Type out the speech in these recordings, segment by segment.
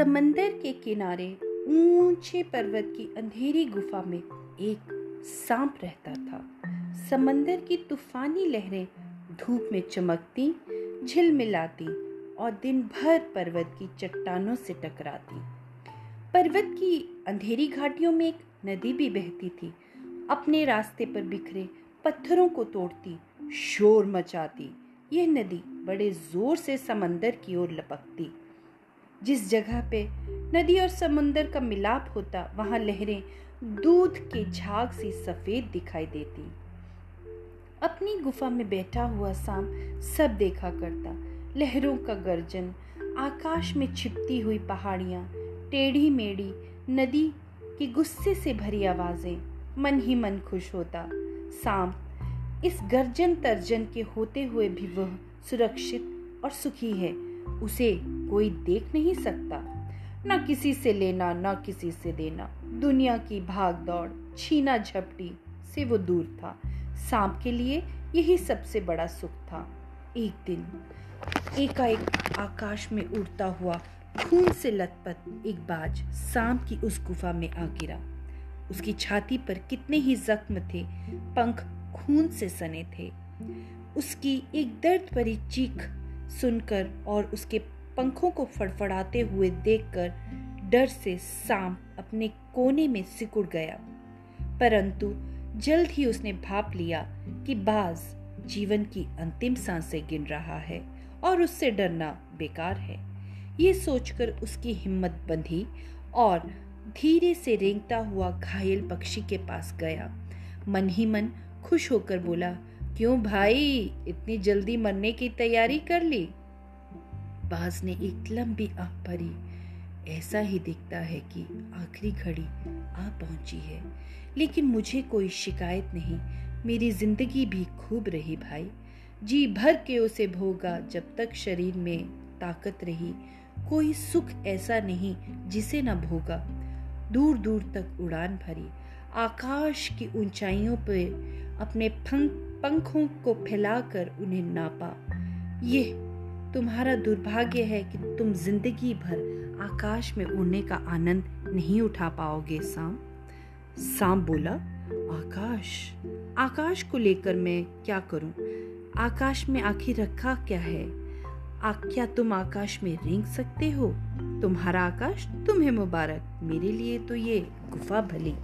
समंदर के किनारे ऊँचे पर्वत की अंधेरी गुफा में एक सांप रहता था। समंदर की तूफानी लहरें धूप में चमकती झिलमिलाती और दिन भर पर्वत की चट्टानों से टकराती। पर्वत की अंधेरी घाटियों में एक नदी भी बहती थी। अपने रास्ते पर बिखरे पत्थरों को तोड़ती, शोर मचाती। यह नदी बड़े ज़ोर से समंदर की ओर लपकती। जिस जगह पे नदी और समंदर का मिलाप होता, वहाँ लहरें दूध के झाग से सफ़ेद दिखाई देती। अपनी गुफा में बैठा हुआ शाम सब देखा करता। लहरों का गर्जन, आकाश में छिपती हुई पहाड़ियाँ टेढ़ी मेढ़ी नदी की गुस्से से भरी आवाज़ें, मन ही मन खुश होता। शाम इस गर्जन तर्जन के होते हुए भी वह सुरक्षित और सुखी है। उसे कोई देख नहीं सकता। न किसी से लेना, न किसी से देना। दुनिया की भाग दौड़, छीना झपटी से वो दूर था। सांप के लिए यही सबसे बड़ा सुख था। एक दिन एकाएक आकाश में उड़ता हुआ खून से लथपथ एक बाज सांप की उस गुफा में आ गिरा। उसकी छाती पर कितने ही जख्म थे, पंख खून से सने थे। उसकी एक दर्द भरी चीख सुनकर और उसके पंखों को फड़फड़ाते हुए देखकर डर से सांप अपने कोने में सिकुड़ गया। परंतु जल्द ही उसने भाप लिया कि बाज जीवन की अंतिम साँसें गिन रहा है और उससे डरना बेकार है। ये सोचकर उसकी हिम्मत बंधी और धीरे से रेंगता हुआ घायल पक्षी के पास गया। मन ही मन खुश होकर बोला क्यों भाई इतनी जल्दी मरने की तैयारी कर ली? बाज ने एक लंबी आँख भरी। ऐसा ही दिखता है कि आखिरी घड़ी आ पहुँची है। लेकिन मुझे कोई शिकायत नहीं। मेरी ज़िंदगी भी खूब रही भाई। जी भर के उसे भोगा जब तक शरीर में ताकत रही। कोई सुख ऐसा नहीं जिसे न भोगा। दूर दूर तक उड़ान भरी। आकाश की ऊंचाइयों पर अपने पंखों को फैलाकर उन्हें नापा। यह तुम्हारा दुर्भाग्य है कि तुम ज़िंदगी भर आकाश में उड़ने का आनंद नहीं उठा पाओगे सांप सांप बोला आकाश आकाश को लेकर मैं क्या करूँ? आकाश में आखिर रखा क्या है? आ, क्या तुम आकाश में रेंग सकते हो? तुम्हारा आकाश तुम्हें मुबारक। मेरे लिए तो ये गुफा भली।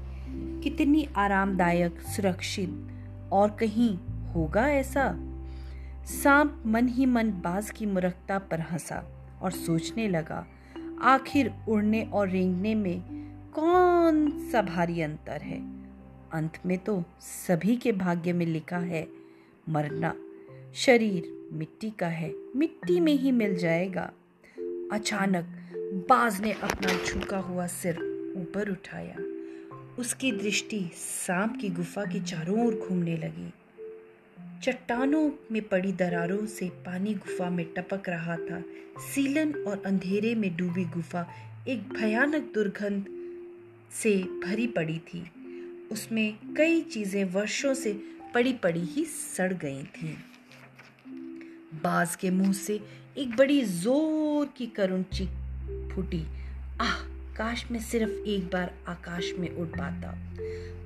कितनी आरामदायक, सुरक्षित और कहीं होगा ऐसा? सांप मन ही मन बाज की मुरखता पर हंसा और सोचने लगा, आखिर उड़ने और रेंगने में कौन सा भारी अंतर है? अंत में तो सभी के भाग्य में लिखा है, मरना शरीर मिट्टी का है, मिट्टी में ही मिल जाएगा। अचानक बाज ने अपना झुका हुआ सिर ऊपर उठाया। उसकी दृष्टि सांप की गुफा की चारों ओर घूमने लगी। चट्टानों में पड़ी दरारों से पानी गुफा में टपक रहा था। सीलन और अंधेरे में डूबी गुफा एक भयानक दुर्गंध से भरी पड़ी थी। उसमें कई चीज़ें वर्षों से पड़ी पड़ी ही सड़ गई थीं। बाज के मुँह से एक बड़ी ज़ोर की करुण चीख फूटी। आह! काश में सिर्फ़ एक बार आकाश में उड़ पाता।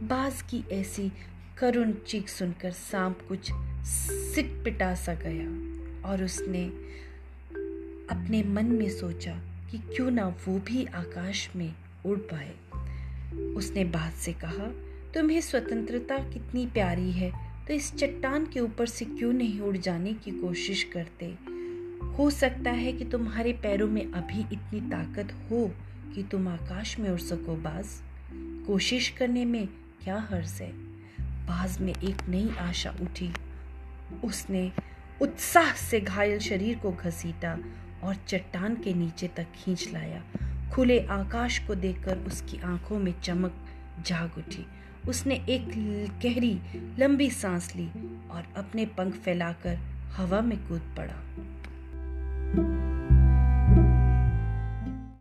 बाज की ऐसी करुण चीख सुनकर सांप कुछ सिट पिटा सा गया और उसने अपने मन में सोचा कि क्यों ना वो भी आकाश में उड़ पाए। उसने बात से कहा, तुम्हें स्वतंत्रता कितनी प्यारी है तो इस चट्टान के ऊपर से क्यों नहीं उड़ जाने की कोशिश करते? हो सकता है कि तुम्हारे पैरों में अभी इतनी ताकत हो कि तुम आकाश में उड़ सको, बाज। कोशिश करने में क्या हर्ज है? बाज में एक नई आशा उठी। उसने उत्साह से घायल शरीर को घसीटा और चट्टान के नीचे तक खींच लाया। खुले आकाश को देखकर उसकी आँखों में चमक जाग उठी। उसने एक गहरी, लंबी सांस ली और अपने पंख फैलाकर हवा में कूद पड़ा।